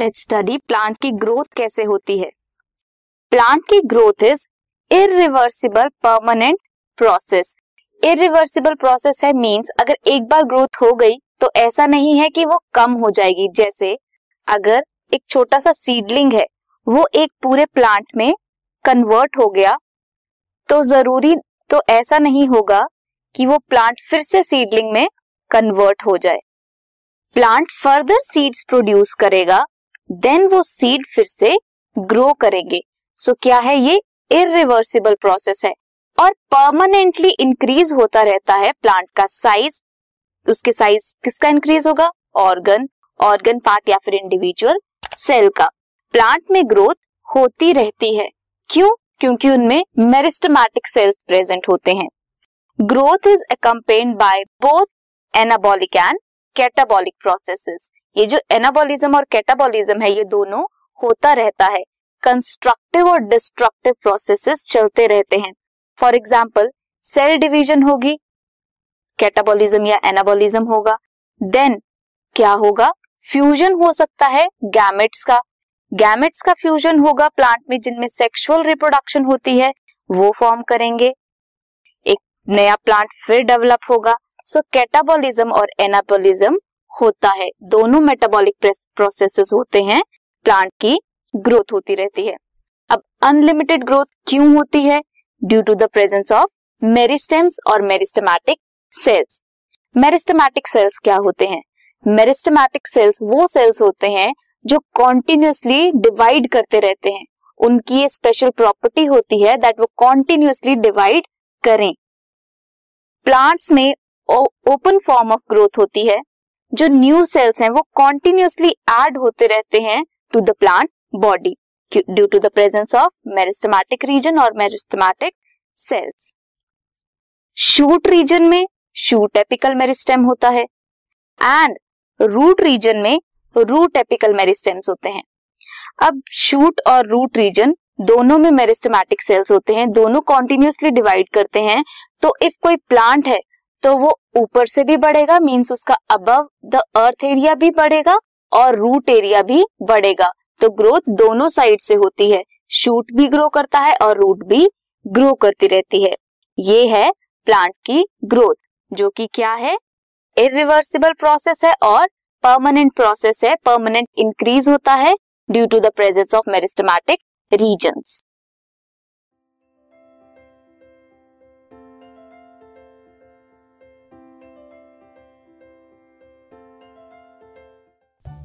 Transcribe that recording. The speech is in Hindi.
लेट्स स्टडी प्लांट की ग्रोथ कैसे होती है। प्लांट की growth is irreversible permanent process irreversible process है मींस अगर एक बार ग्रोथ हो गई तो ऐसा नहीं है कि वो कम हो जाएगी। जैसे अगर एक छोटा सा सीडलिंग है, वो एक पूरे प्लांट में कन्वर्ट हो गया तो ज़रूरी तो ऐसा नहीं होगा कि वो प्लांट फिर से सीडलिंग में कन्वर्ट हो जाए। प्लांट फर्दर सीड्स प्रोड्यूस करेगा देन वो सीड फिर से ग्रो करेंगे। सो so, क्या है ये? इरिवर्सिबल प्रोसेस है। और परमानेंटली इंक्रीज होता रहता है प्लांट का साइज़ उसके साइज़ किसका इंक्रीज होगा? ऑर्गन ऑर्गन पार्ट या फिर इंडिविजुअल सेल का। प्लांट में ग्रोथ होती रहती है। क्यों? क्योंकि उनमें मेरिस्टमैटिक सेल्स प्रेजेंट होते हैं। Growth is accompanied by both anabolic and catabolic processes ये जो एनाबॉलिज्म और कैटाबॉलिज्म है, ये दोनों होता रहता है। कंस्ट्रक्टिव और डिस्ट्रक्टिव प्रोसेसेस चलते रहते हैं। फॉर एग्ज़ाम्पल सेल डिवीज़न होगी कैटाबॉलिज्म या एनाबॉलिज्म होगा। देन क्या होगा? फ्यूजन हो सकता है गैमेट्स का। गैमेट्स का फ्यूजन होगा प्लांट में, जिनमें सेक्सुअल रिप्रोडक्शन होती है, वो फॉर्म करेंगे। एक नया प्लांट फिर डेवलप होगा। सो कैटाबॉलिज्म और एनाबॉलिज्म होता है। दोनों मेटाबॉलिक प्रोसेसेस होते हैं। प्लांट की ग्रोथ होती रहती है। अब अनलिमिटेड ग्रोथ क्यों होती है? Due to the presence of meristems और मेरिस्टमैटिक सेल्स मेरिस्टमैटिक सेल्स क्या होते हैं? मेरिस्टमैटिक सेल्स वो सेल्स होते हैं जो कॉन्टिन्यूसली डिवाइड करते रहते हैं। उनकी ये स्पेशल प्रॉपर्टी होती है दैट वो कॉन्टिन्यूसली डिवाइड करें। प्लांट्स में ओपन फॉर्म ऑफ़ ग्रोथ होती है, जो न्यू सेल्स हैं, वो कॉन्टिन्यूसली एड होते रहते हैं to the plant body due to the presence of meristematic region और मेरिस्टमैटिक सेल्स शूट रीजन में शूट एपिकल मेरिस्टेम होता है एंड रूट रीजन में रूट एपिकल मेरिस्टेम्स होते हैं. अब शूट और रूट रीजन दोनों में मेरिस्टमैटिक सेल्स होते हैं, दोनों कॉन्टिन्यूसली डिवाइड करते हैं तो इफ़ कोई प्लांट है तो वो ऊपर से भी बढ़ेगा मीन्स उसका अबव द अर्थ एरिया भी बढ़ेगा और रूट एरिया भी बढ़ेगा। तो ग्रोथ दोनों साइड से होती है। शूट भी ग्रो करता है और रूट भी ग्रो करती रहती है। ये है प्लांट की ग्रोथ जो कि क्या है? इरिवर्सिबल प्रोसेस है और परमानेंट प्रोसेस है। परमानेंट इंक्रीज होता है due to the presence of meristematic regions